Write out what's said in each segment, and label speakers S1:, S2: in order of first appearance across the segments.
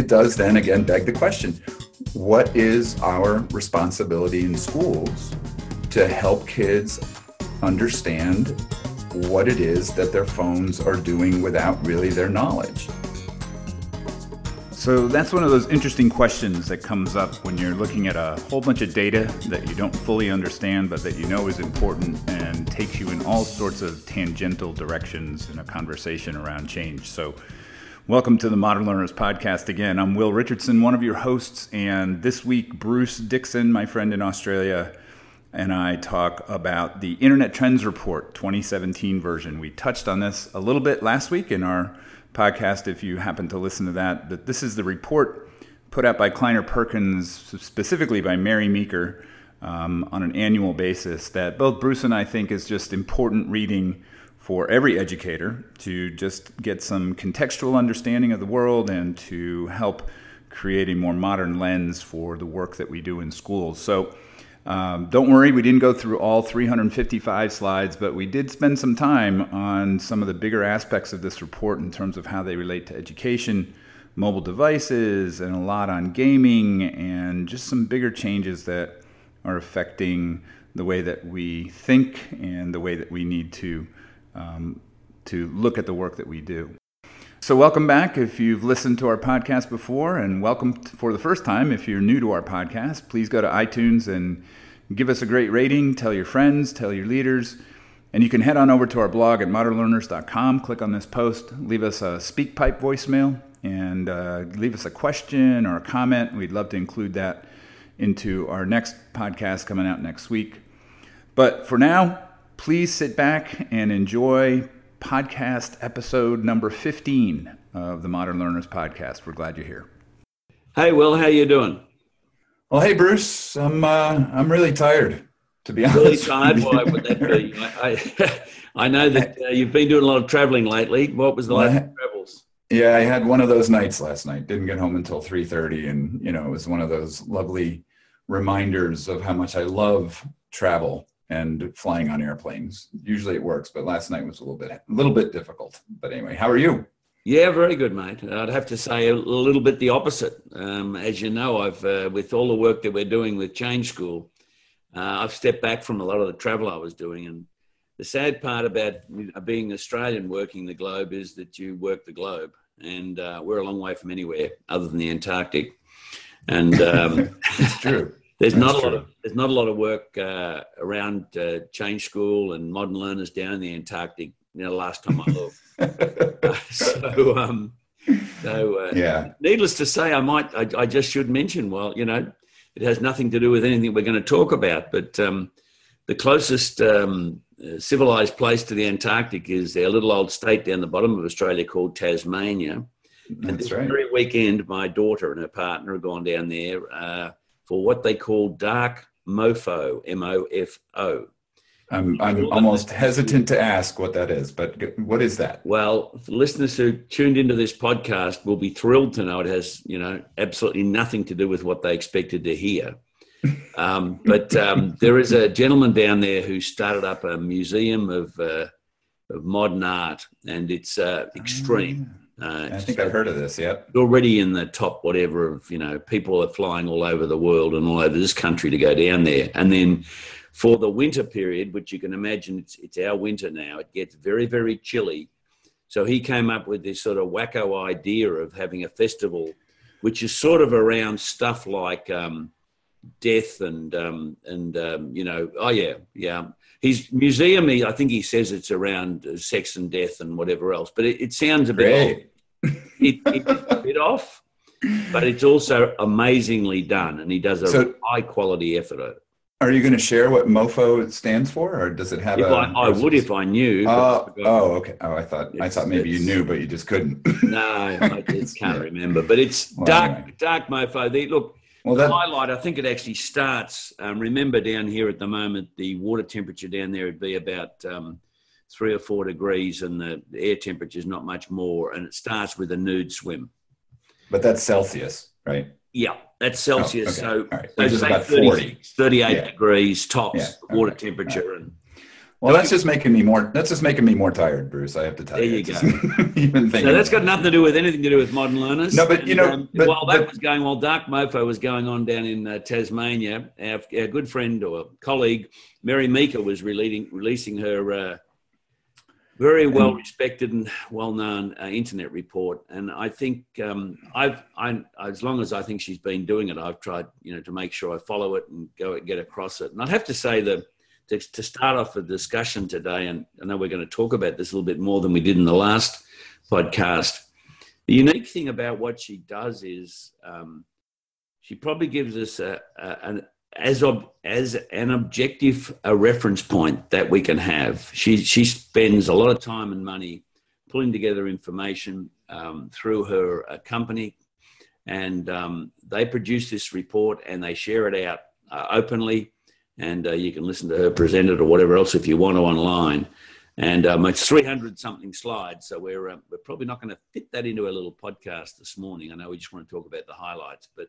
S1: it does then again beg the question what is our responsibility in schools to help kids understand what it is that their phones are doing without really their knowledge?
S2: So that's one of those interesting questions that comes up when you're looking at a whole bunch of data that you don't fully understand, but that you know is important and takes you in all sorts of tangential directions in a conversation around change. So, welcome to the Modern Learners Podcast again. I'm Will Richardson, one of your hosts, and this week, Bruce Dixon, my friend in Australia, and I talk about the Internet Trends Report 2017 version. We touched on this a little bit last week in our podcast if you happen to listen to that. That this is the report put out by Kleiner Perkins, specifically by Mary Meeker, um, on an annual basis. That both Bruce and I think is just important reading for every educator to just get some contextual understanding of the world and to help create a more modern lens for the work that we do in schools. So. Um, don't worry, we didn't go through all 355 slides, but we did spend some time on some of the bigger aspects of this report in terms of how they relate to education, mobile devices, and a lot on gaming, and just some bigger changes that are affecting the way that we think and the way that we need to um, to look at the work that we do. So, welcome back if you've listened to our podcast before, and welcome for the first time if you're new to our podcast. Please go to iTunes and give us a great rating, tell your friends, tell your leaders. And you can head on over to our blog at modernlearners.com, click on this post, leave us a SpeakPipe voicemail, and uh, leave us a question or a comment. We'd love to include that into our next podcast coming out next week. But for now, please sit back and enjoy podcast episode number 15 of the Modern Learners podcast. We're glad you're here.
S3: Hey, Will, how you doing?
S1: Well, hey, Bruce, I'm uh, I'm really tired. To be honest,
S3: really tired. Why would that be? I, I, I know that uh, you've been doing a lot of traveling lately. What was the well, last travels?
S1: Yeah, I had one of those nights last night. Didn't get home until three thirty, and you know, it was one of those lovely reminders of how much I love travel and flying on airplanes. Usually it works, but last night was a little bit a little bit difficult. But anyway, how are you?
S3: Yeah, very good, mate. I'd have to say a little bit the opposite. Um, as you know, I've uh, with all the work that we're doing with Change School, uh, I've stepped back from a lot of the travel I was doing. And the sad part about being Australian working the globe is that you work the globe, and uh, we're a long way from anywhere other than the Antarctic. And um,
S1: it's true.
S3: There's That's not a true. lot of there's not a lot of work uh, around uh, Change School and Modern Learners down in the Antarctic. You know, last time I looked. so, um, so uh,
S1: yeah.
S3: Needless to say, I might I, I, just should mention. Well, you know, it has nothing to do with anything we're going to talk about, but um, the closest um, civilized place to the Antarctic is their little old state down the bottom of Australia called Tasmania.
S1: That's
S3: and this
S1: right.
S3: very weekend, my daughter and her partner have gone down there uh, for what they call dark mofo, M O F O.
S1: I'm, I'm almost hesitant to ask what that is, but what is that?
S3: Well, listeners who tuned into this podcast will be thrilled to know it has, you know, absolutely nothing to do with what they expected to hear. Um, but um, there is a gentleman down there who started up a museum of, uh, of modern art, and it's uh, extreme.
S1: Uh, I think so I've heard of this. Yep.
S3: Already in the top whatever of you know people are flying all over the world and all over this country to go down there, and then for the winter period, which you can imagine it's it's our winter now, it gets very very chilly. So he came up with this sort of wacko idea of having a festival, which is sort of around stuff like um, death and um, and um, you know oh yeah yeah his museum I think he says it's around sex and death and whatever else but it, it sounds a bit it, it's a bit off, but it's also amazingly done, and he does a so, high quality effort at it.
S1: Are you going to share what MoFo stands for, or does it have
S3: if
S1: a?
S3: I, I would if I knew.
S1: Uh, oh, okay. Oh, I thought I thought maybe you knew, but you just couldn't.
S3: no, I just can't yeah. remember. But it's well, dark, anyway. dark MoFo. They, look, well, that, the highlight. I think it actually starts. Um, remember, down here at the moment, the water temperature down there would be about um, three or four degrees and the air temperature is not much more. And it starts with a nude swim.
S1: But that's Celsius, right?
S3: Yeah, that's Celsius.
S1: Oh, okay.
S3: So,
S1: right. so about 30,
S3: 38 yeah. degrees tops yeah. water okay. temperature. Right. And
S2: Well, that's just making me more. That's just making me more tired, Bruce. I have to tell
S3: There
S2: you.
S3: you go.
S2: even thinking.
S3: So that's got nothing to do with anything to do with modern learners.
S2: No, but, you know,
S3: um,
S2: but-
S3: while that
S2: but-
S3: was going, while Dark Mofo was going on down in uh, Tasmania, our, our good friend or colleague Mary Meeker was releasing releasing her uh, very well respected and well known uh, internet report. And I think um, I've I, as long as I think she's been doing it, I've tried you know to make sure I follow it and go get across it. And I'd have to say that to, to start off the discussion today, and I know we're going to talk about this a little bit more than we did in the last podcast. The unique thing about what she does is um, she probably gives us a, a, an as ob, as an objective a reference point that we can have. She she spends a lot of time and money pulling together information um, through her uh, company, and um, they produce this report and they share it out uh, openly, and uh, you can listen to her present it or whatever else if you want to online. And um, it's 300 something slides, so we're uh, we're probably not going to fit that into a little podcast this morning. I know we just want to talk about the highlights, but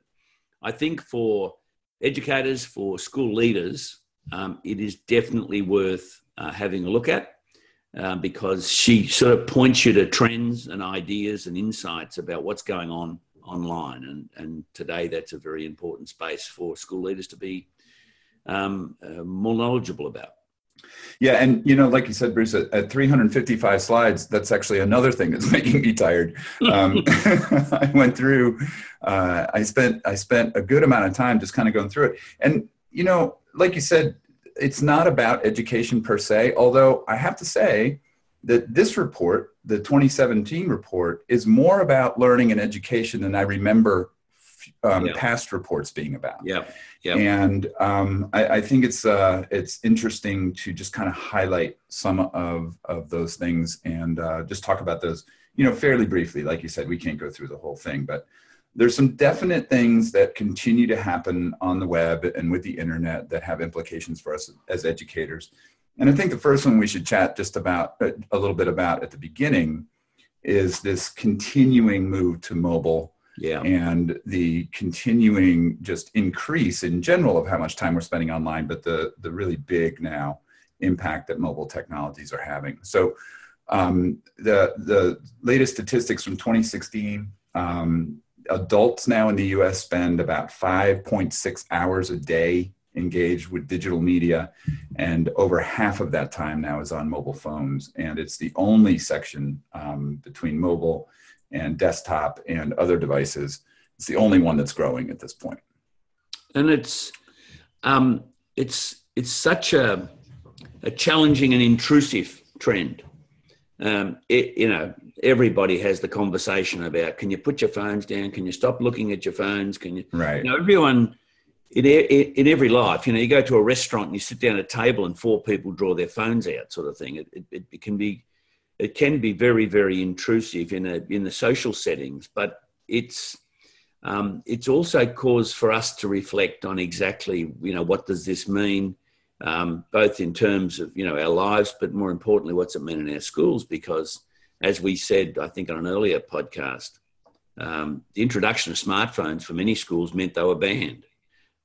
S3: I think for educators, for school leaders, um, it is definitely worth uh, having a look at uh, because she sort of points you to trends and ideas and insights about what's going on online. And, and today, that's a very important space for school leaders to be um, uh, more knowledgeable about.
S2: Yeah, and you know, like you said, Bruce, at, at 355 slides, that's actually another thing that's making me tired. Um, I went through, uh, I spent, I spent a good amount of time just kind of going through it, and you know, like you said, it's not about education per se. Although I have to say that this report, the 2017 report, is more about learning and education than I remember um,
S3: Yeah.
S2: past reports being about.
S3: Yeah, yeah.
S2: And um, I, I think it's uh, it's interesting to just kind of highlight some of of those things and uh, just talk about those, you know, fairly briefly. Like you said, we can't go through the whole thing, but there's some definite things that continue to happen on the web and with the internet that have implications for us as educators. And I think the first one we should chat just about a, a little bit about at the beginning is this continuing move to mobile
S3: Yeah,
S2: and the continuing just increase in general of how much time we're spending online, but the the really big now impact that mobile technologies are having. So um, the the latest statistics from 2016, um, adults now in the U.S. spend about 5.6 hours a day engaged with digital media, and over half of that time now is on mobile phones. And it's the only section um, between mobile and desktop and other devices. It's the only one that's growing at this point.
S3: and it's um, it's it's such a a challenging and intrusive trend. Um, it, you know, everybody has the conversation about can you put your phones down? Can you stop looking at your phones? Can you?
S2: Right.
S3: You know, everyone in, in every life, you know, you go to a restaurant and you sit down at a table and four people draw their phones out, sort of thing. It, it, it can be it can be very very intrusive in a in the social settings, but it's um, it's also cause for us to reflect on exactly you know what does this mean um, both in terms of you know our lives but more importantly what's it mean in our schools? Because as we said i think on an earlier podcast um, the introduction of smartphones for many schools meant they were banned.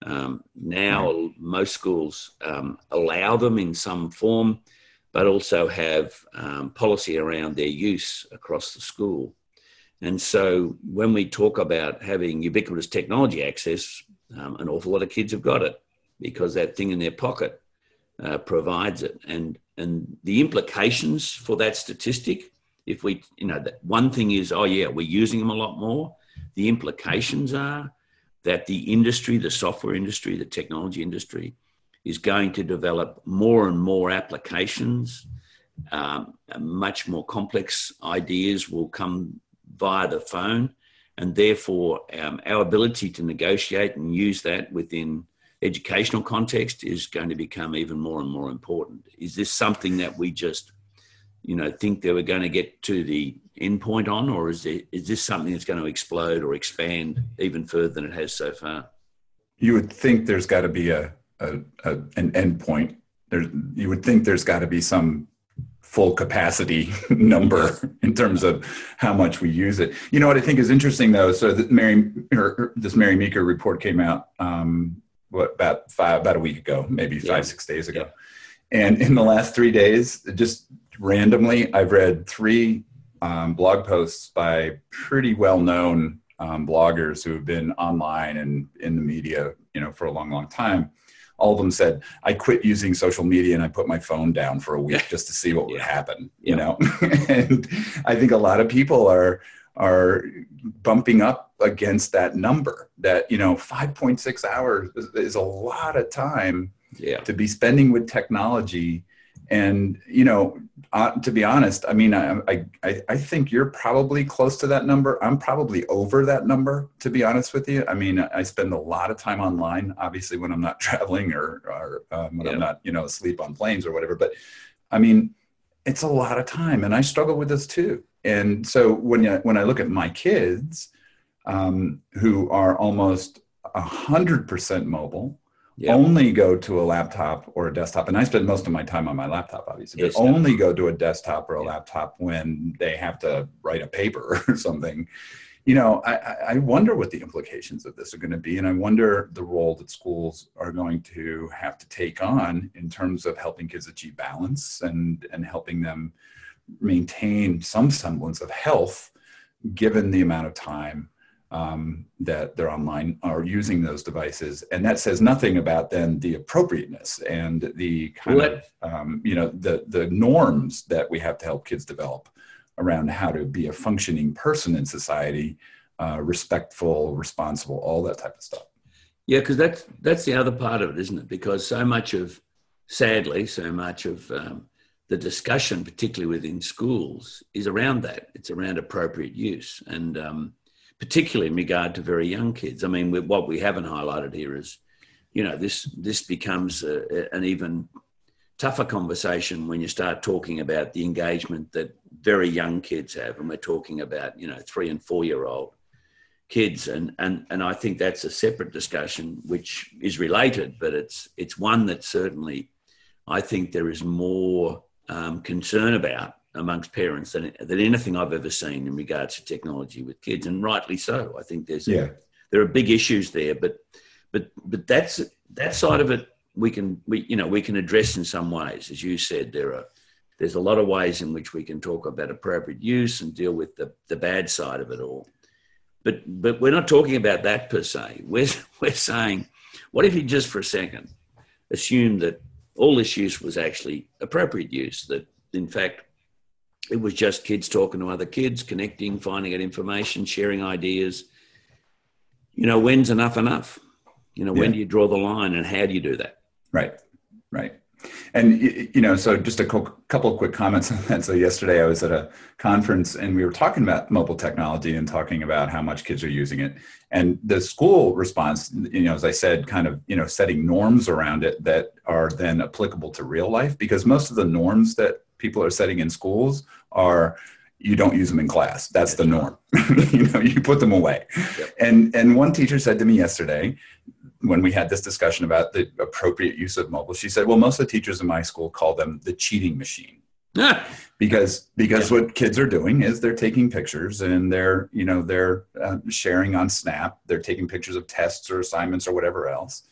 S3: Um, now most schools um, allow them in some form but also have um, policy around their use across the school and so when we talk about having ubiquitous technology access, um, an awful lot of kids have got it because that thing in their pocket uh, provides it. And, and the implications for that statistic, if we, you know, that one thing is, oh yeah, we're using them a lot more. The implications are that the industry, the software industry, the technology industry, is going to develop more and more applications. Um, much more complex ideas will come via the phone, and therefore um, our ability to negotiate and use that within educational context is going to become even more and more important. Is this something that we just, you know, think that we're going to get to the end point on, or is it is this something that's going to explode or expand even further than it has so far?
S2: You would think there's got to be a, a, a an endpoint. There, you would think there's got to be some full capacity number in terms of how much we use it. You know what I think is interesting though. So Mary, or this Mary Meeker report came out um, what about five about a week ago, maybe five
S3: Yeah.
S2: six days ago, And in the last three days, just randomly, I've read three um, blog posts by pretty well known um, bloggers who have been online and in the media, you know, for a long, long time. All of them said, "I quit using social media and I put my phone down for a week just to see what would happen." You know, and I think a lot of people are are bumping up against that number. That you know, five point six hours is, is a lot of time
S3: yeah.
S2: to be spending with technology and you know uh, to be honest i mean I, I i think you're probably close to that number. I'm probably over that number to be honest with you. I mean i spend a lot of time online obviously when i'm not traveling or, or um, when yeah. i'm not you know asleep on planes or whatever. But i mean it's a lot of time and i struggle with this too. And so when you, when i look at my kids um, who are almost 100% mobile Yep. only go to a laptop or a desktop and i spend most of my time on my laptop obviously but yes, only go to a desktop or a laptop when they have to write a paper or something. You know I, I wonder what the implications of this are going to be and i wonder the role that schools are going to have to take on in terms of helping kids achieve balance and and helping them maintain some semblance of health given the amount of time um, that they're online are using those devices, and that says nothing about then the appropriateness and the kind what? of um, you know the the norms that we have to help kids develop around how to be a functioning person in society, uh, respectful, responsible, all that type of stuff.
S3: Yeah, because that's that's the other part of it, isn't it? Because so much of, sadly, so much of um, the discussion, particularly within schools, is around that. It's around appropriate use, and um, particularly in regard to very young kids. I mean, what we haven't highlighted here is, you know, this this becomes a, an even tougher conversation when you start talking about the engagement that very young kids have, and we're talking about you know three and four year old kids, and and and I think that's a separate discussion which is related, but it's it's one that certainly I think there is more um, concern about amongst parents than, than anything I've ever seen in regards to technology with kids, and rightly so. I think there's yeah. there are big issues there, but but but that's that side of it we can we you know we can address in some ways, as you said. There are there's a lot of ways in which we can talk about appropriate use and deal with the the bad side of it all. But but we're not talking about that per se. We're we're saying, what if you just for a second assume that all this use was actually appropriate use, that in fact it was just kids talking to other kids, connecting, finding out information, sharing ideas. You know, when's enough enough? You know, yeah. when do you draw the line and how do you do that?
S2: Right, right. And, you know, so just a couple of quick comments on that. So, yesterday I was at a conference and we were talking about mobile technology and talking about how much kids are using it. And the school response, you know, as I said, kind of, you know, setting norms around it that are then applicable to real life because most of the norms that people are setting in schools are you don't use them in class. That's the norm. you know, you put them away. Yep. And and one teacher said to me yesterday when we had this discussion about the appropriate use of mobile, she said, "Well, most of the teachers in my school call them the cheating machine." because because yeah. what kids are doing is they're taking pictures and they're you know they're uh, sharing on snap they're taking pictures of tests or assignments or whatever else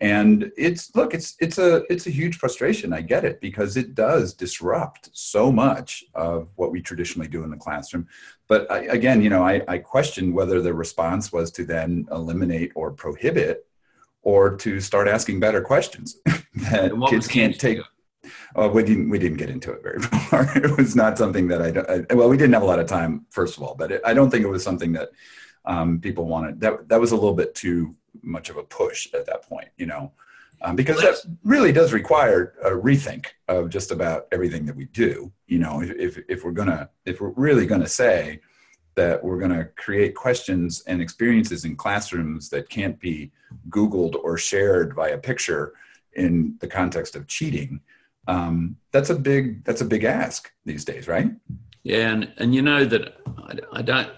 S2: and it's look it's it's a it's a huge frustration i get it because it does disrupt so much of what we traditionally do in the classroom but I, again you know I, I question whether the response was to then eliminate or prohibit or to start asking better questions that kids can't take uh, we didn't we didn't get into it very far. it was not something that I, I, well we didn't have a lot of time first of all, but it, I don't think it was something that um, people wanted. That that was a little bit too much of a push at that point, you know, um, because that really does require a rethink of just about everything that we do. You know, if if we're gonna if we're really gonna say that we're to create questions and experiences in classrooms that can't be Googled or shared via picture in the context of cheating. Um, that's a big that's a big ask these days, right?
S3: Yeah, and and you know that I, I don't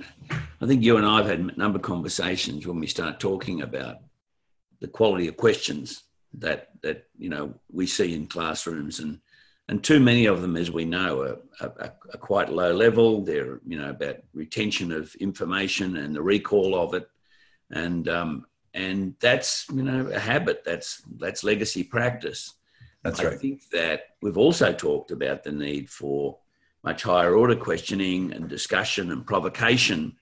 S3: I think you and I have had a number of conversations when we start talking about the quality of questions that that you know we see in classrooms and and too many of them, as we know, are, are, are, quite low level. They're you know about retention of information and the recall of it, and um, and that's you know a habit. That's that's legacy practice.
S2: That's
S3: I
S2: right.
S3: think that we've also talked about the need for much higher order questioning and discussion and provocation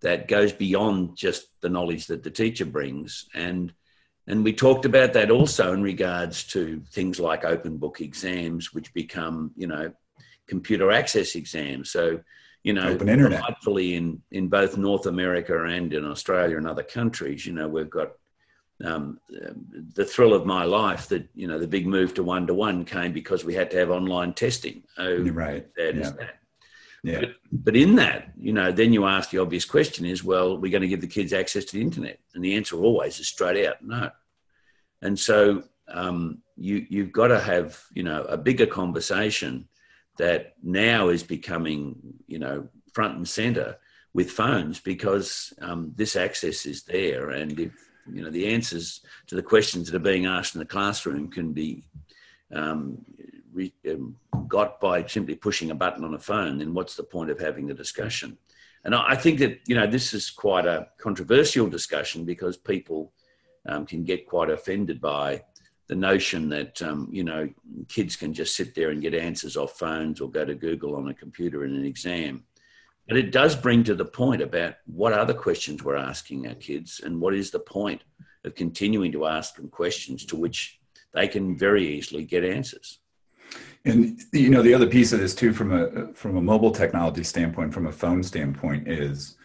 S3: that goes beyond just the knowledge that the teacher brings. And and we talked about that also in regards to things like open book exams, which become, you know, computer access exams. So, you know,
S2: Open internet.
S3: rightfully in, in both North America and in Australia and other countries, you know, we've got um, the thrill of my life that, you know, the big move to one to one came because we had to have online testing. Oh,
S2: right.
S3: sad
S2: Yeah.
S3: is that?
S2: Yeah.
S3: But, but in that, you know, then you ask the obvious question is, well, we're going to give the kids access to the internet, and the answer always is straight out no. And so um, you you've got to have you know a bigger conversation that now is becoming you know front and center with phones because um, this access is there, and if you know the answers to the questions that are being asked in the classroom can be um, re, um, got by simply pushing a button on a phone, then what's the point of having the discussion? And I, I think that you know this is quite a controversial discussion because people um, can get quite offended by the notion that um, you know kids can just sit there and get answers off phones or go to Google on a computer in an exam. But it does bring to the point about what other questions we're asking our kids and what is the point of continuing to ask them questions to which they can very easily get answers.
S2: And you know the other piece of this too, from a from a mobile technology standpoint, from a phone standpoint, is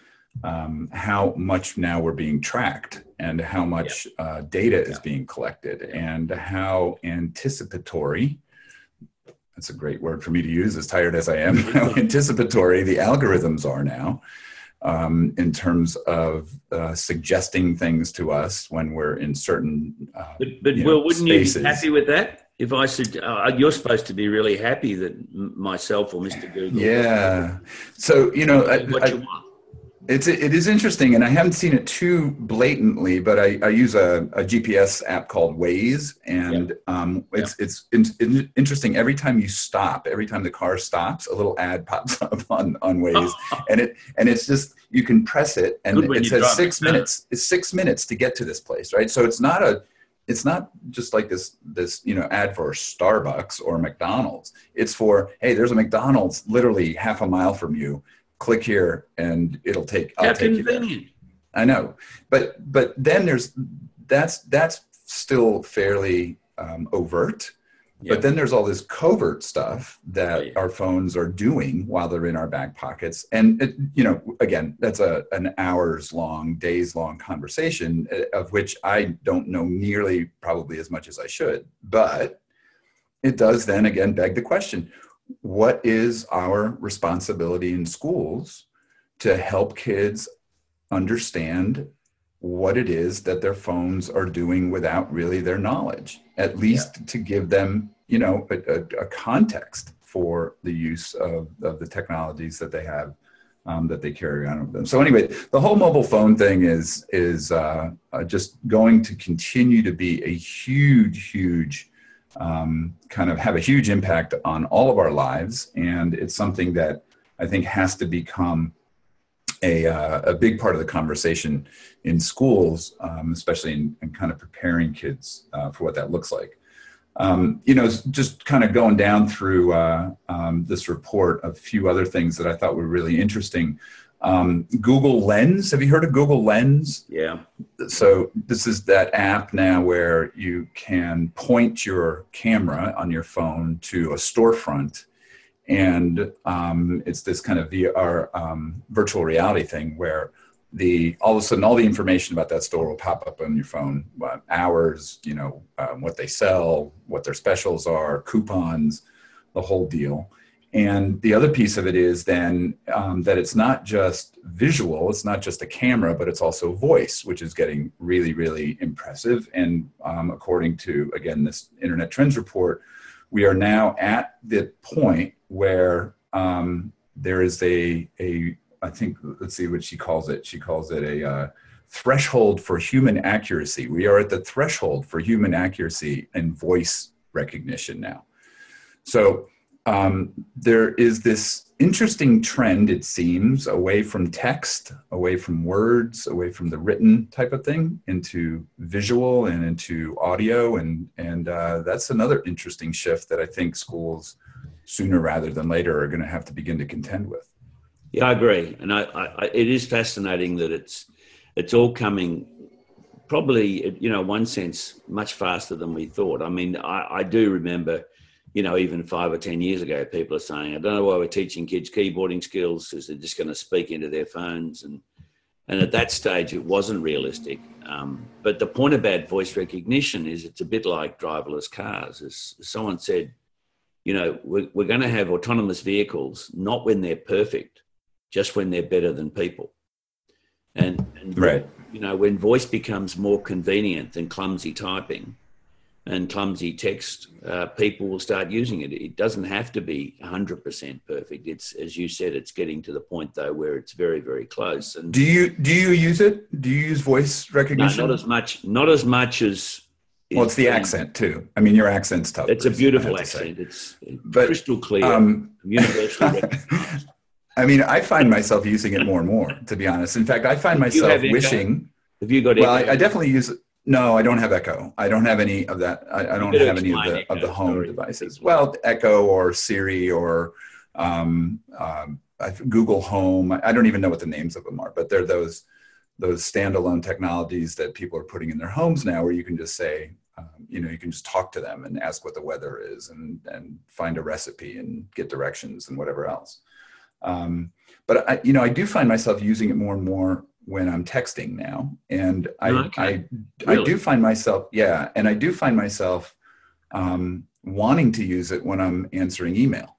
S2: um, how much now we're being tracked and how much uh, data is being collected and how anticipatory. That's a great word for me to use, as tired as I am. How anticipatory the algorithms are now, um, in terms of uh, suggesting things to us when we're in certain. Uh,
S3: But, but Will,
S2: know,
S3: wouldn't
S2: spaces.
S3: you be happy with that? If I said uh, you're supposed to be really happy that m- myself or Mr. Google,
S2: Yeah. So you know, I,
S3: what
S2: I-
S3: you want.
S2: It's it is interesting, and I haven't seen it too blatantly, but I, I use a, a GPS app called Waze, and um, it's it's in, in- interesting. Every time you stop, every time the car stops, a little ad pops up on on Waze, and it and it's just you can press it, and it says six
S3: it,
S2: minutes. It's six minutes to get to this place, right? So it's not a it's not just like this this you know ad for Starbucks or McDonald's. It's for hey, there's a McDonald's literally half a mile from you click here and it'll take I'll take you there. I know, but but then there's that's that's still fairly um, overt.
S3: Yeah.
S2: But then there's all this covert stuff that
S3: Oh, yeah.
S2: our phones are doing while they're in our back pockets, and it, you know, again, that's a an hours long, days long conversation uh, of which I don't know nearly probably as much as I should. But it does then again beg the question: What is our responsibility in schools to help kids understand what it is that their phones are doing without really their knowledge at least to give them you know a, a, a context for the use of, of the technologies that they have um, that they carry on with them. So anyway the whole mobile phone thing is is uh, uh, just going to continue to be a huge huge um, kind of have a huge impact on all of our lives and it's something that i think has to become a, uh, a big part of the conversation in schools, um, especially in, in kind of preparing kids uh, for what that looks like. Um, you know, just kind of going down through uh, um, this report, a few other things that I thought were really interesting. Um, Google Lens, have you heard of Google Lens?
S3: Yeah.
S2: so this is that app now where you can point your camera on your phone to a storefront and um, it's this kind of VR um, virtual reality thing where the all of a sudden all the information about that store will pop up on your phone uh, hours you know um, what they sell what their specials are coupons the whole deal and the other piece of it is then um, that it's not just visual it's not just a camera but it's also voice which is getting really really impressive and um, according to again this internet trends report we are now at the point where um, there is a a I think let's see what she calls it. She calls it a uh, threshold for human accuracy. We are at the threshold for human accuracy and voice recognition now. So um, there is this interesting trend, it seems, away from text, away from words, away from the written type of thing, into visual and into audio, and and uh, that's another interesting shift that I think schools, sooner rather than later, are going to have to begin to contend with.
S3: Yeah, I agree, and I, I, it is fascinating that it's it's all coming probably you know one sense much faster than we thought. I mean, I, I do remember you know, even five or 10 years ago, people are saying, I don't know why we're teaching kids keyboarding skills because they're just going to speak into their phones. And, and at that stage, it wasn't realistic. Um, but the point about voice recognition is it's a bit like driverless cars. As someone said, you know, we're, we're going to have autonomous vehicles, not when they're perfect, just when they're better than people. And, and
S2: right.
S3: you know, when voice becomes more convenient than clumsy typing, and clumsy text, uh, people will start using it. It doesn't have to be 100% perfect. It's as you said, it's getting to the point though where it's very, very close.
S2: And do you do you use it? Do you use voice recognition?
S3: No, not as much. Not as much as.
S2: Well, it's the accent too. I mean, your accent's tough.
S3: It's a beautiful accent. It's but, crystal clear, um, universally.
S2: I mean, I find myself using it more and more. To be honest, in fact, I find myself wishing.
S3: Have you got?
S2: Well, I, I definitely use no, I don't have Echo. I don't have any of that. I, I don't have any of the of the home devices. Well, Echo or Siri or um, um, Google Home. I don't even know what the names of them are, but they're those those standalone technologies that people are putting in their homes now, where you can just say, um, you know, you can just talk to them and ask what the weather is, and and find a recipe and get directions and whatever else. Um, but I, you know, I do find myself using it more and more when I'm texting now, and I okay. I, really? I do find myself yeah, and I do find myself um, wanting to use it when I'm answering email.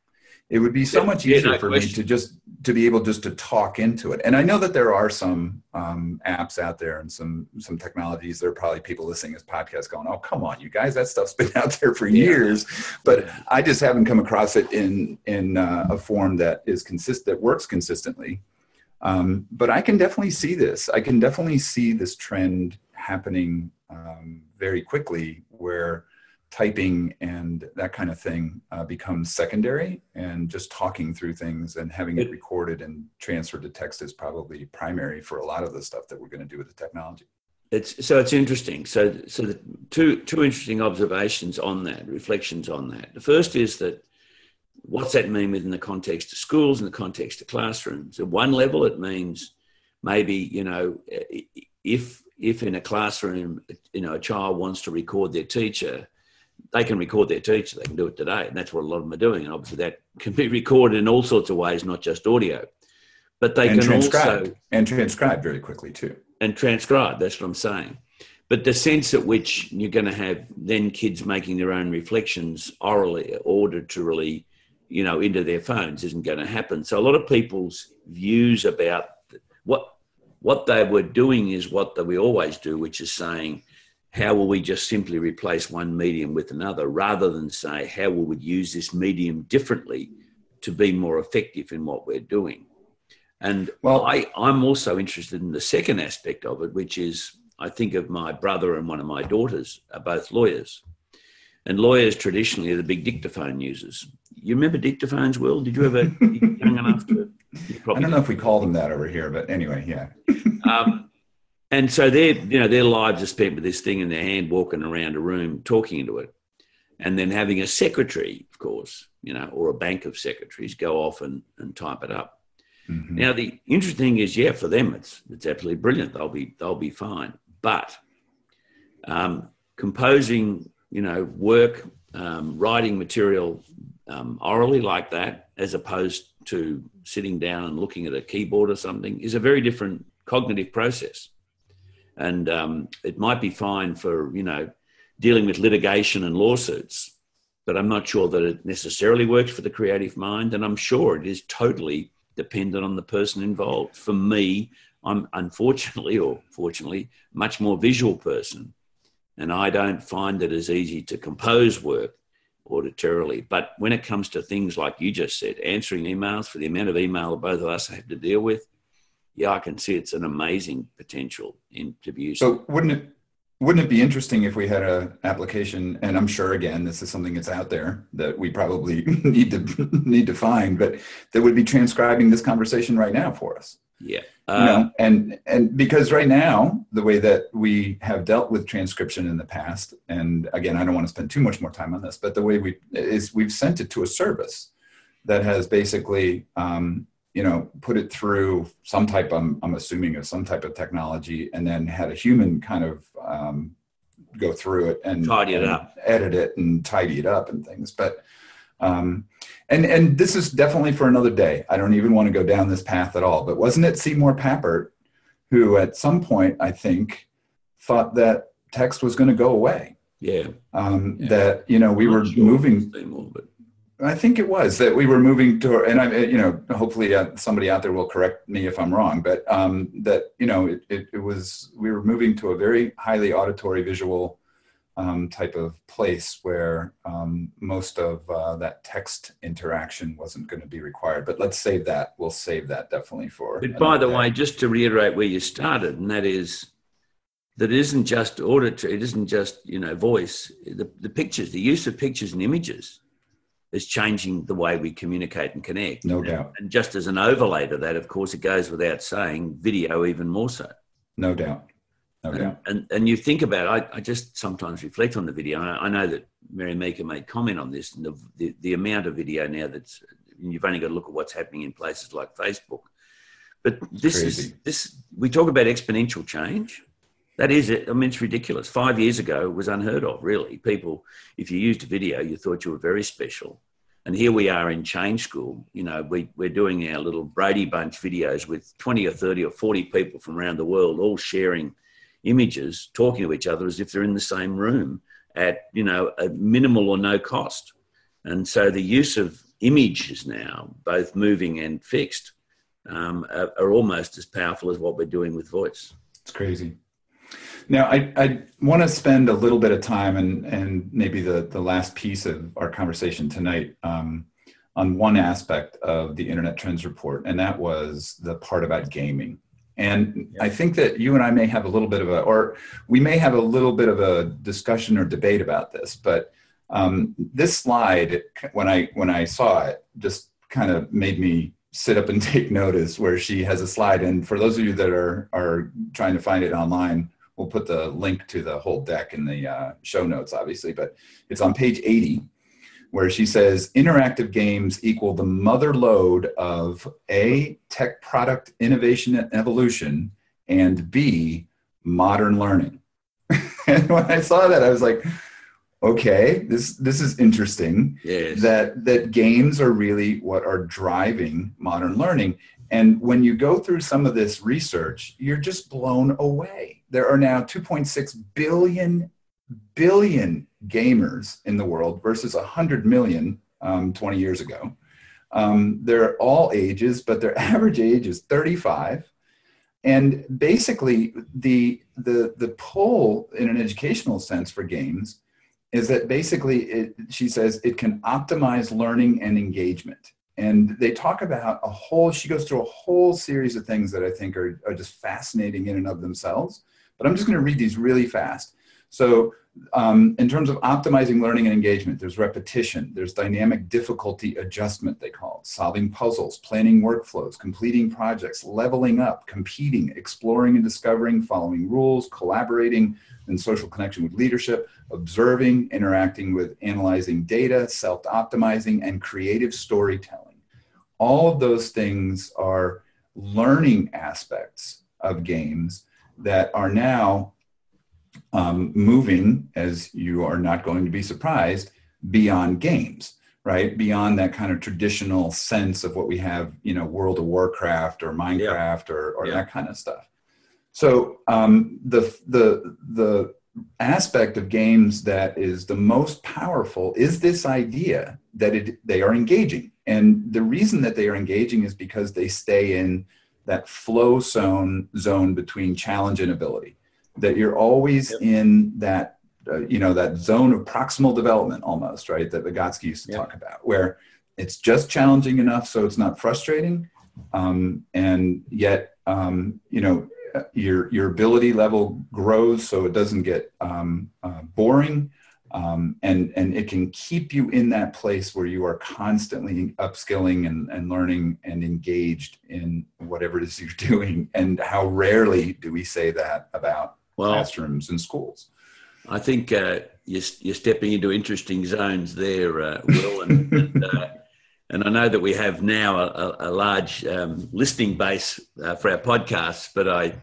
S2: It would be so much easier yeah, for me to just to be able just to talk into it. And I know that there are some um, apps out there and some some technologies. There are probably people listening to this podcast going, "Oh, come on, you guys! That stuff's been out there for years." But I just haven't come across it in in uh, a form that is consistent that works consistently. Um, but I can definitely see this. I can definitely see this trend happening um, very quickly where typing and that kind of thing uh, becomes secondary and just talking through things and having it recorded and transferred to text is probably primary for a lot of the stuff that we're going to do with the technology.
S3: It's so it's interesting. So so the two two interesting observations on that reflections on that. The first is that what's that mean within the context of schools and the context of classrooms? At one level, it means maybe you know if if in a classroom you know a child wants to record their teacher they can record their teacher they can do it today and that's what a lot of them are doing and obviously that can be recorded in all sorts of ways not just audio. But they
S2: and
S3: can
S2: transcribe
S3: also
S2: and transcribe very quickly too.
S3: And transcribe that's what i'm saying. But the sense at which you're going to have then kids making their own reflections orally auditory you know, into their phones isn't going to happen. So a lot of people's views about what what they were doing is what we always do, which is saying, how will we just simply replace one medium with another, rather than say how will we use this medium differently to be more effective in what we're doing. And well, I, I'm also interested in the second aspect of it, which is I think of my brother and one of my daughters are both lawyers. And lawyers traditionally are the big dictaphone users you remember dictaphones, Will? Did you ever young enough to?
S2: I don't know if we call them that over here, but anyway, yeah.
S3: um, and so their, you know, their lives are spent with this thing in their hand, walking around a room, talking into it, and then having a secretary, of course, you know, or a bank of secretaries go off and, and type it up. Mm-hmm. Now the interesting thing is, yeah, for them it's it's absolutely brilliant. They'll be they'll be fine, but um, composing, you know, work, um, writing material um, orally like that, as opposed to sitting down and looking at a keyboard or something, is a very different cognitive process. And um, it might be fine for, you know, dealing with litigation and lawsuits, but I'm not sure that it necessarily works for the creative mind. And I'm sure it is totally dependent on the person involved. For me, I'm unfortunately or fortunately much more visual person. And I don't find it as easy to compose work auditorily. But when it comes to things like you just said, answering emails for the amount of email both of us have to deal with, yeah, I can see it's an amazing potential in to be used.
S2: So wouldn't it wouldn't it be interesting if we had an application and i'm sure again this is something that's out there that we probably need to need to find but that would be transcribing this conversation right now for us
S3: yeah.
S2: You know, uh, and and because right now the way that we have dealt with transcription in the past and again i don't want to spend too much more time on this but the way we is we've sent it to a service that has basically um, you know put it through some type I'm, I'm assuming of some type of technology and then had a human kind of um, go through it and
S3: tidy
S2: it
S3: and up.
S2: edit it and tidy it up and things. But um, and and this is definitely for another day i don't even want to go down this path at all but wasn't it seymour papert who at some point i think thought that text was going to go away
S3: yeah.
S2: Um, yeah. that you know we were sure moving Seymour, but I think it was that we were moving to, and I, you know, hopefully uh, somebody out there will correct me if I'm wrong, but um, that you know, it, it, it, was we were moving to a very highly auditory visual um, type of place where um, most of uh, that text interaction wasn't going to be required. But let's save that. We'll save that definitely for.
S3: But by the day. way, just to reiterate where you started, and that is that it isn't just auditory, it isn't just you know voice. The, the pictures, the use of pictures and images is changing the way we communicate and connect.
S2: No
S3: and,
S2: doubt.
S3: And just as an overlay to that, of course, it goes without saying, video even more so.
S2: No doubt.
S3: No and. And, and you think about it, I, I just sometimes reflect on the video. I, I know that Mary Meeker made comment on this, and the, the, the amount of video now that's, you've only got to look at what's happening in places like Facebook. But this is, this, we talk about exponential change that is it. I mean, it's ridiculous. Five years ago, it was unheard of, really. People, if you used a video, you thought you were very special. And here we are in Change School. You know, we, we're doing our little Brady Bunch videos with 20 or 30 or 40 people from around the world, all sharing images, talking to each other as if they're in the same room at, you know, a minimal or no cost. And so the use of images now, both moving and fixed, um, are, are almost as powerful as what we're doing with voice.
S2: It's crazy. Now, I, I want to spend a little bit of time and, and maybe the, the last piece of our conversation tonight um, on one aspect of the Internet Trends Report, and that was the part about gaming. And yeah. I think that you and I may have a little bit of a, or we may have a little bit of a discussion or debate about this, but um, this slide, when I when I saw it, just kind of made me sit up and take notice. Where she has a slide, and for those of you that are are trying to find it online, we'll put the link to the whole deck in the uh, show notes, obviously, but it's on page 80 where she says interactive games equal the mother lode of A, tech product innovation and evolution, and B, modern learning. and when I saw that, I was like, okay, this this is interesting.
S3: Yes.
S2: That that games are really what are driving modern learning. And when you go through some of this research, you're just blown away. There are now 2.6 billion billion gamers in the world versus 100 million um, 20 years ago. Um, they're all ages, but their average age is 35. And basically, the, the, the pull in an educational sense for games is that basically, it, she says, it can optimize learning and engagement and they talk about a whole she goes through a whole series of things that i think are, are just fascinating in and of themselves but i'm just going to read these really fast so um, in terms of optimizing learning and engagement there's repetition there's dynamic difficulty adjustment they call it. Solving puzzles planning workflows completing projects leveling up competing exploring and discovering following rules collaborating and social connection with leadership observing interacting with analyzing data self-optimizing and creative storytelling. All of those things are learning aspects of games that are now um, moving, as you are not going to be surprised, beyond games, right? Beyond that kind of traditional sense of what we have, you know, World of Warcraft or Minecraft yeah. or, or yeah. that kind of stuff. So um, the the the aspect of games that is the most powerful is this idea that it, they are engaging and the reason that they are engaging is because they stay in that flow zone zone between challenge and ability. That you're always yep. in that uh, you know that zone of proximal development almost right that Vygotsky used to yep. talk about where it's just challenging enough so it's not frustrating um, and yet um, you know uh, your your ability level grows so it doesn't get um, uh, boring um, and and it can keep you in that place where you are constantly upskilling and, and learning and engaged in whatever it is you're doing and how rarely do we say that about well, classrooms and schools
S3: i think uh, you're, you're stepping into interesting zones there uh, will and, and, uh, and, i know that we have now a, a large um, listening base uh, for our podcasts but i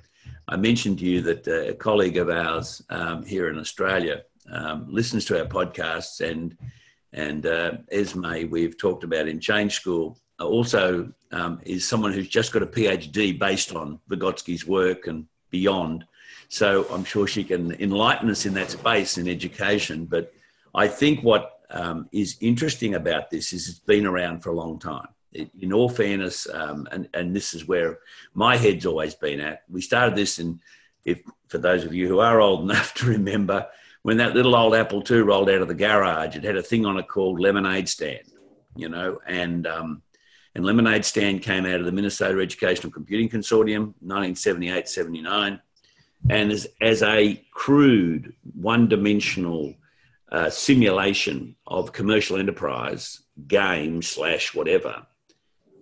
S3: i mentioned to you that uh, a colleague of ours um, here in australia um, listens to our podcasts and and uh, Esme we've talked about in Change School also um, is someone who's just got a PhD based on Vygotsky's work and beyond. So I'm sure she can enlighten us in that space in education. But I think what um, is interesting about this is it's been around for a long time. It, in all fairness, um, and, and this is where my head's always been at. We started this in, if for those of you who are old enough to remember, when that little old Apple II rolled out of the garage, it had a thing on it called Lemonade Stand, you know, and um, and Lemonade Stand came out of the Minnesota Educational Computing Consortium, 1978 79. And as, as a crude, one dimensional uh, simulation of commercial enterprise, game slash whatever,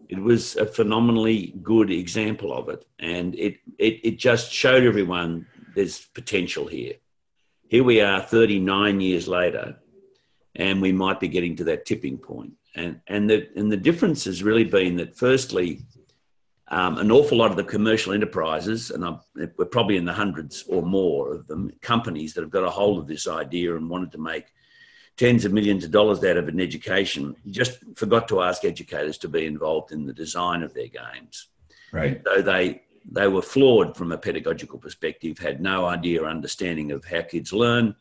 S3: it was a phenomenally good example of it. And it, it, it just showed everyone there's potential here here we are 39 years later, and we might be getting to that tipping point. And, and, the, and the difference has really been that, firstly, um, an awful lot of the commercial enterprises, and I'm, we're probably in the hundreds or more of them, companies that have got a hold of this idea and wanted to make tens of millions of dollars out of an education, just forgot to ask educators to be involved in the design of their games.
S2: Right.
S3: So they they were flawed from a pedagogical perspective, had no idea or understanding of how kids learn,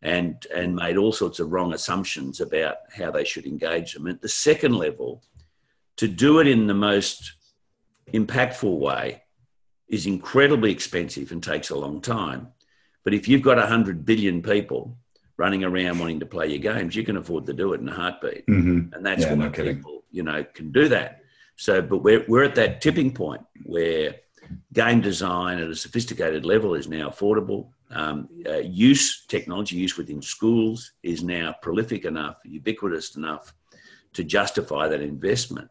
S3: and, and made all sorts of wrong assumptions about how they should engage them. At the second level, to do it in the most impactful way is incredibly expensive and takes a long time. But if you've got 100 billion people running around wanting to play your games, you can afford to do it in a heartbeat.
S2: Mm-hmm.
S3: And that's yeah, why no people, you know, can do that. So, but we're, we're at that tipping point where game design at a sophisticated level is now affordable. Um, uh, use, technology use within schools is now prolific enough, ubiquitous enough to justify that investment.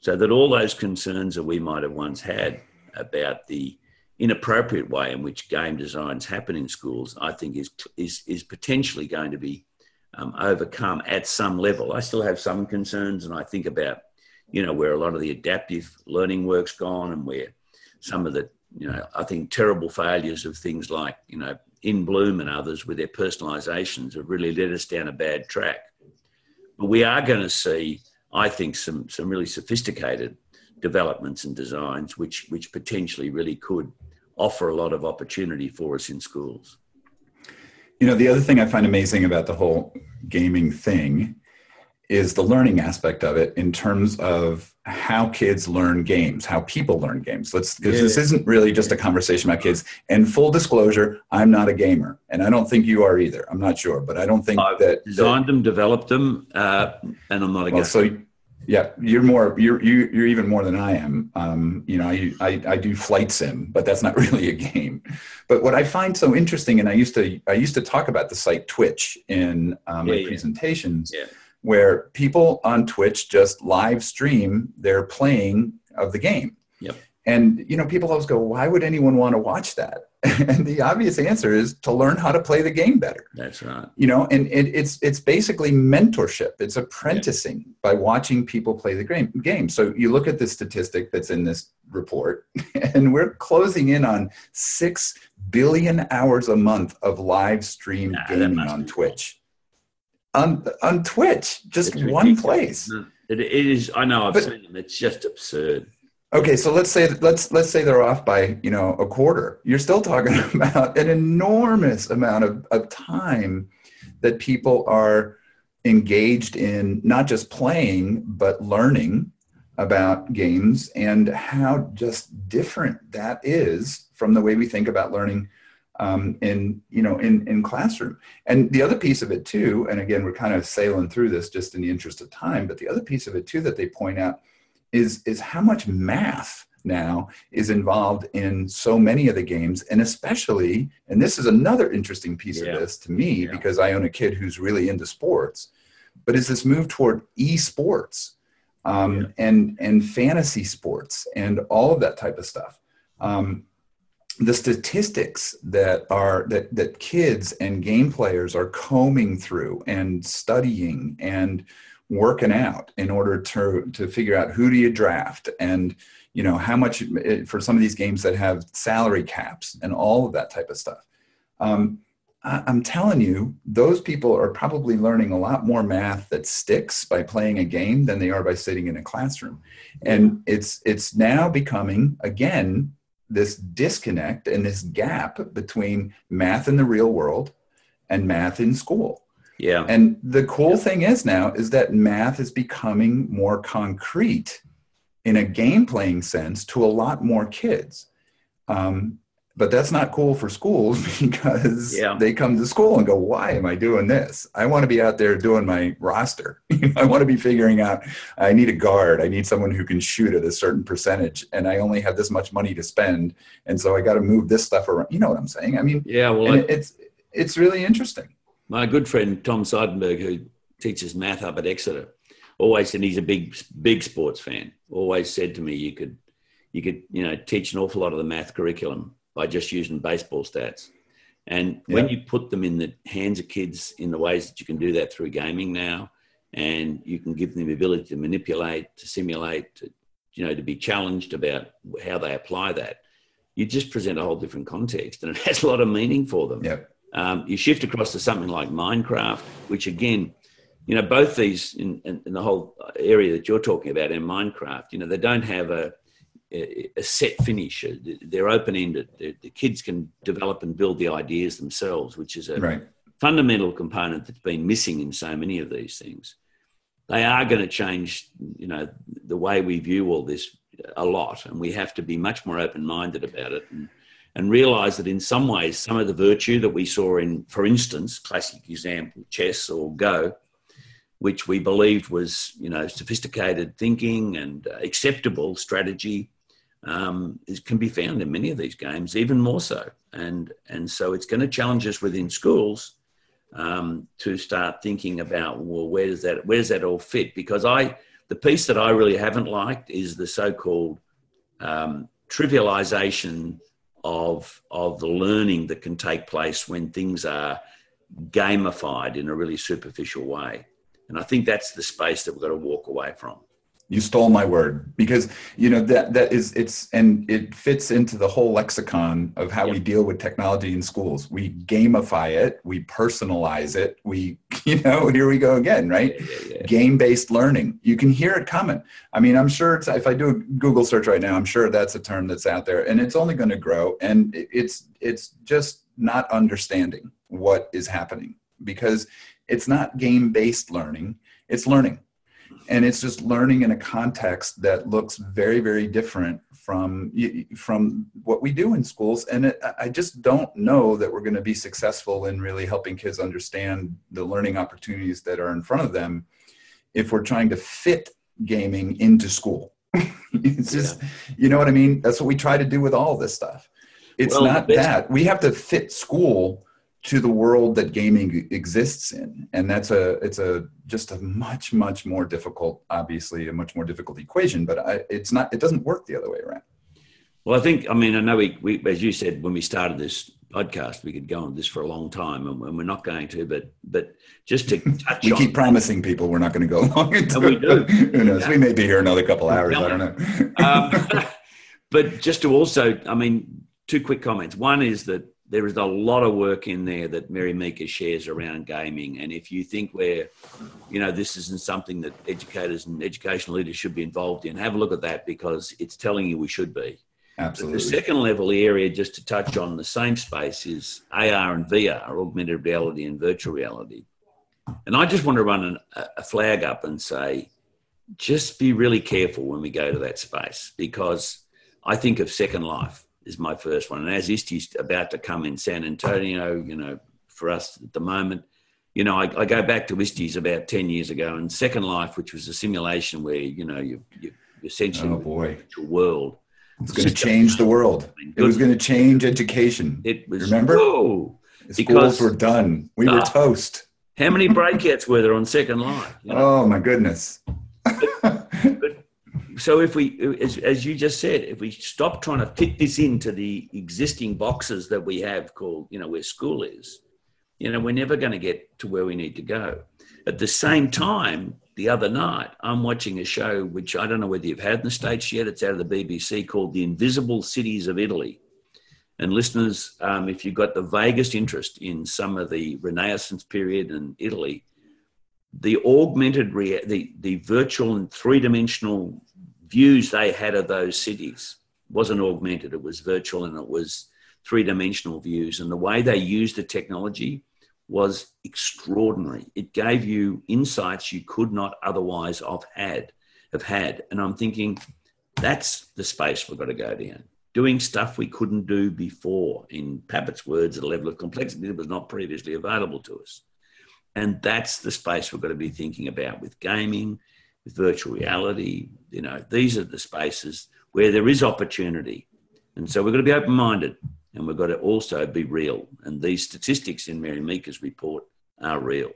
S3: So that all those concerns that we might have once had about the inappropriate way in which game designs happen in schools, I think is, is, is potentially going to be um, overcome at some level. I still have some concerns, and I think about, you know, where a lot of the adaptive learning work's gone and where some of the, you know, I think terrible failures of things like, you know, inBloom and others with their personalizations have really led us down a bad track. But we are going to see, I think, some, some really sophisticated developments and designs which, which potentially really could offer a lot of opportunity for us in schools.
S2: You know, the other thing I find amazing about the whole gaming thing is the learning aspect of it in terms of how kids learn games, how people learn games. Let's because yeah. this isn't really just a conversation about kids. And full disclosure, I'm not a gamer, and I don't think you are either. I'm not sure, but I don't think
S3: I've
S2: that
S3: designed that, them, developed them, uh, and I'm not a
S2: well,
S3: gamer.
S2: So, yeah, you're more you're you, you're even more than I am. Um, you know, I, I I do flight sim, but that's not really a game. But what I find so interesting, and I used to I used to talk about the site Twitch in um, yeah, my yeah. presentations.
S3: Yeah
S2: where people on Twitch just live stream their playing of the game. And you know, people always go, "Why would anyone want to watch that?" and the obvious answer is to learn how to play the game better.
S3: That's right.
S2: You know, and it, it's it's basically mentorship. It's apprenticing yep. by watching people play the game. Game. So you look at the statistic that's in this report, and we're closing in on six billion hours a month of live stream nah, gaming on Twitch on on Twitch, just one place.
S3: It, it is. I know. I've but, seen them. It's just absurd.
S2: Okay, so let's say let's let's say they're off by you know a quarter. You're still talking about an enormous amount of, of time that people are engaged in not just playing but learning about games and how just different that is from the way we think about learning um, in you know in in classroom and the other piece of it too and again we're kind of sailing through this just in the interest of time but the other piece of it too that they point out is is how much math now is involved in so many of the games, and especially, and this is another interesting piece
S3: Yeah.
S2: of this to me
S3: Yeah.
S2: because I own a kid who's really into sports, but is this move toward esports um,
S3: Yeah.
S2: and and fantasy sports and all of that type of stuff. Um, the statistics that are that that kids and game players are combing through and studying and working out in order to to figure out who do you draft and you know how much eh, for some of these games that have salary caps and all of that type of stuff. Um, I- i'm telling you those people are probably learning a lot more math that sticks by playing a game than they are by sitting in a classroom. And it's it's now becoming again this disconnect and this gap between math in the real world and math in school
S3: Yeah.
S2: and the cool thing is now is that math is becoming more concrete in a game playing sense to a lot more kids. Um, but that's not cool for schools because
S3: Yeah.
S2: they come to school and go, why am I doing this? I want to be out there doing my roster. I want to be figuring out, I need a guard. I need someone who can shoot at a certain percentage and I only have this much money to spend. And so I got to move this stuff around. You know what I'm saying? I mean,
S3: Yeah. Well,
S2: and
S3: I-
S2: it's, it's really interesting.
S3: My good friend Tom Seidenberg, who teaches math up at Exeter, always said he's a big, big sports fan. Always said to me, you could, you could, you know, teach an awful lot of the math curriculum by just using baseball stats. And when you put them in the hands of kids in the ways that you can do that through gaming now, and you can give them the ability to manipulate, to simulate, to, you know, to be challenged about how they apply that, you just present a whole different context, and it has a lot of meaning for them.
S2: Yep.
S3: Um, you shift across to something like Minecraft, which again, you know, both these in, in, in the whole area that you're talking about in Minecraft, you know, they don't have a, a, a set finish. They're open ended. The kids can develop and build the ideas themselves, which is a
S2: Right.
S3: fundamental component that's been missing in so many of these things. They are going to change, you know, the way we view all this a lot, and we have to be much more open-minded about it and, and realize that in some ways, some of the virtue that we saw in, for instance, classic example, chess or Go, which we believed was, you know, sophisticated thinking and acceptable strategy, um, is, can be found in many of these games, even more so. And and so it's going to challenge us within schools um, to start thinking about well, where does that where does that all fit? Because I the piece that I really haven't liked is the so-called um, trivialization of of the learning that can take place when things are gamified in a really superficial way. And I think that's the space that we've got to walk away from.
S2: You stole my word because you know that that is it's and it fits into the whole lexicon of how we deal with technology in schools. We gamify it, we personalize it, we you know here we go again, right?
S3: Yeah, yeah, yeah.
S2: Game based learning. You can hear it coming. I mean, I'm sure it's, if I do a Google search right now, I'm sure that's a term that's out there, and it's only going to grow. And it's it's just not understanding what is happening because it's not game based learning; it's learning and it's just learning in a context that looks very very different from from what we do in schools. And it, i just don't know that we're going to be successful in really helping kids understand the learning opportunities that are in front of them if we're trying to fit gaming into school. It's just you know what i mean? That's what we try to do with all this stuff. It's
S3: Well,
S2: not that. We have to fit school to the world that gaming exists in. And that's a it's a just a much much more difficult obviously a much more difficult equation but I, it's not it doesn't work the other way around.
S3: Well, I think, I mean, I know we, we, as you said, when we started this podcast, we could go on this for a long time and, and we're not going to, but, but just to touch
S2: we
S3: on,
S2: keep promising people we're not going to go long into
S3: we do.
S2: who knows? We may be here another couple hours i don't know.
S3: Um, but just to also, I mean, two quick comments. One is that there is a lot of work in there that Mary Meeker shares around gaming. And if you think we're, you know, this isn't something that educators and educational leaders should be involved in, have a look at that because it's telling you we should be. But
S2: absolutely
S3: the second level area, just to touch on the same space, is AR and VR, augmented reality and virtual reality. And I just want to run an, a flag up and say, just be really careful when we go to that space because I think of Second Life is my first one. And as ISTE's about to come in San Antonio, you know, for us at the moment, you know, I, I go back to ISTE's about 10 years ago and Second Life, which was a simulation where, you know, you, you essentially
S2: oh boy
S3: virtual world
S2: It's going to change the world. It was going to change education.
S3: It was
S2: Remember?
S3: whoa.
S2: Schools were done. We were
S3: Ah.
S2: toast.
S3: How many breakouts were there on Second Life? You know?
S2: Oh my goodness.
S3: So if we, as, as you just said, if we stop trying to fit this into the existing boxes that we have called, you know, where school is, you know, we're never going to get to where we need to go. At the same time, the other night, I'm watching a show which I don't know whether you've had in the States yet. It's out of the BBC called The Invisible Cities of Italy. And listeners, um, if you've got the vaguest interest in some of the Renaissance period in Italy, the augmented rea- the the virtual and three dimensional views they had of those cities wasn't augmented; it was virtual and it was three dimensional views. And the way they used the technology was extraordinary. It gave you insights you could not otherwise have had. Have had, and I'm thinking that's the space we've got to go down. Doing stuff we couldn't do before, in Papert's words, at a level of complexity that was not previously available to us. And that's the space we've got to be thinking about with gaming, with virtual reality. You know, these are the spaces where there is opportunity. And so we've got to be open minded and we've got to also be real. And these statistics in Mary Meeker's report are real.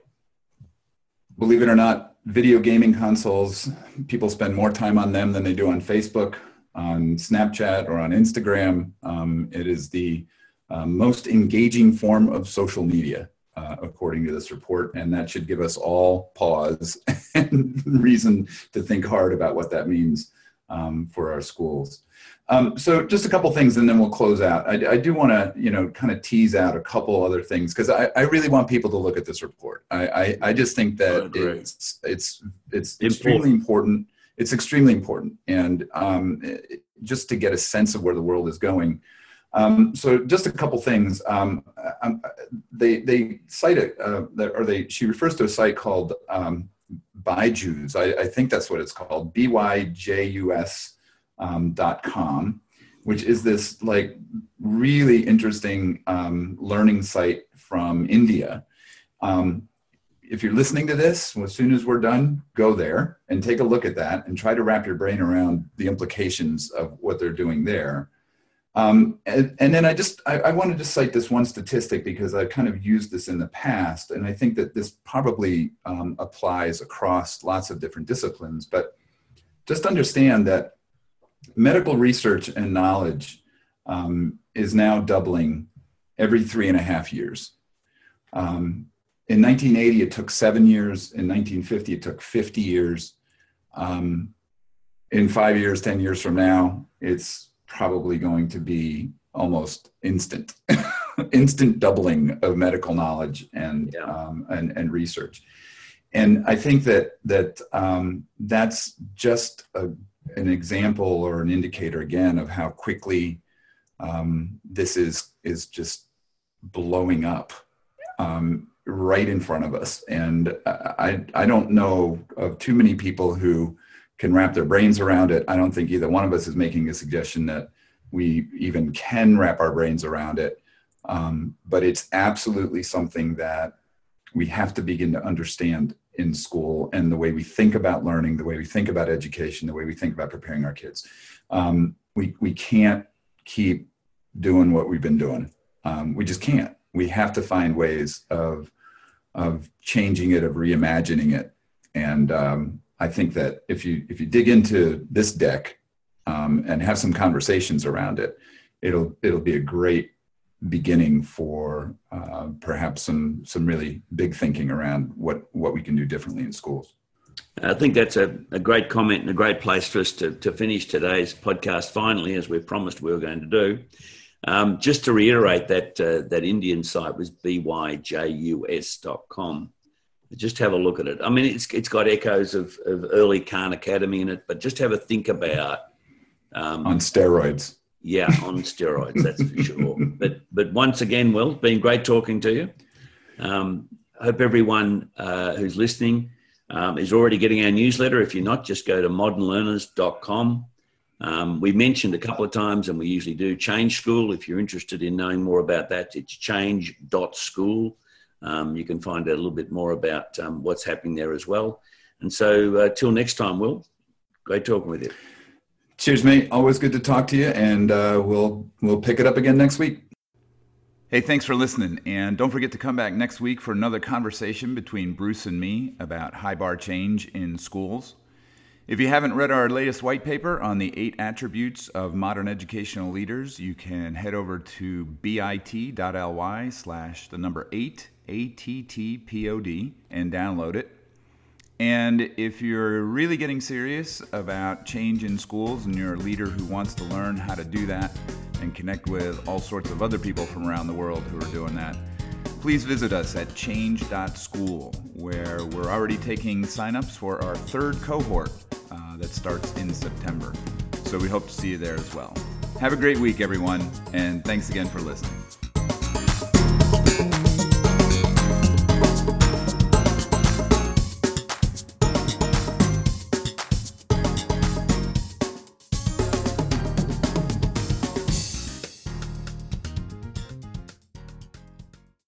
S2: Believe it or not, video gaming consoles, people spend more time on them than they do on Facebook, on Snapchat, or on Instagram. Um, it is the uh, most engaging form of social media, uh, according to this report. And that should give us all pause and reason to think hard about what that means um, for our schools. Um, so just a couple things and then we'll close out. I, I do want to, you know, kind of tease out a couple other things because I, I really want people to look at this report. I, I, I just think that it's, it's, it's
S3: Important.
S2: extremely important. It's extremely important. And um, it- just to get a sense of where the world is going. Um, so just a couple things. Um, um, they, they cite it, uh, or they, she refers to a site called um, Byju's. I, I think that's what it's called, B-Y-J-U-S um, dot com, which is this like really interesting um, learning site from India. If you're listening to this, as soon as we're done, go there and take a look at that and try to wrap your brain around the implications of what they're doing there. Um, and, and then I just I, I wanted to cite this one statistic because I've kind of used this in the past, and I think that this probably um, applies across lots of different disciplines. But just understand that medical research and knowledge um, is now doubling every three and a half years. Um, in 1980, it took seven years. In 1950, it took 50 years. Um, in five years, 10 years from now, it's probably going to be almost instant, instant doubling of medical knowledge and,
S3: Yeah.
S2: um, and, and research. And I think that, that um, that's just a, an example or an indicator again of how quickly um, this is, is just blowing up um, right in front of us. And I, I don't know of too many people who can wrap their brains around it. I don't think either one of us is making a suggestion that we even can wrap our brains around it. Um, but it's absolutely something that we have to begin to understand in school and the way we think about learning, the way we think about education, the way we think about preparing our kids. Um, we, we can't keep doing what we've been doing. Um, we just can't. We have to find ways of, of changing it, of reimagining it. And um, I think that if you if you dig into this deck um, and have some conversations around it, it'll it'll be a great beginning for uh, perhaps some some really big thinking around what what we can do differently in schools.
S3: I think that's a, a great comment and a great place for us to, to finish today's podcast finally, as we promised we were going to do. Um, just to reiterate that uh, that Indian site was byjus.com. Just have a look at it. I mean, it's it's got echoes of, of early Khan Academy in it, but just have a think about um,
S2: On steroids.
S3: yeah, on steroids, that's for sure. But but once again, Will, it's been great talking to you. Um, hope everyone uh, who's listening um, is already getting our newsletter. If you're not, just go to modernlearners.com. Um, we mentioned a couple of times, and we usually do, Change School. If you're interested in knowing more about that, it's change.school. Um, you can find out a little bit more about um, what's happening there as well. And so, uh, till next time, Will, great talking with you.
S4: Cheers, mate. Always good to talk to you, and uh, we'll we'll pick it up again next week.
S2: Hey, thanks for listening, and don't forget to come back next week for another conversation between Bruce and me about high bar change in schools. If you haven't read our latest white paper on the eight attributes of modern educational leaders, you can head over to bit.ly slash the number eight, A-T-T-P-O-D, and download it. And if you're really getting serious about change in schools and you're a leader who wants to learn how to do that and connect with all sorts of other people from around the world who are doing that, please visit us at change.school, where we're already taking signups for our third cohort uh, that starts in September. So we hope to see you there as well. Have a great week, everyone, and thanks again for listening.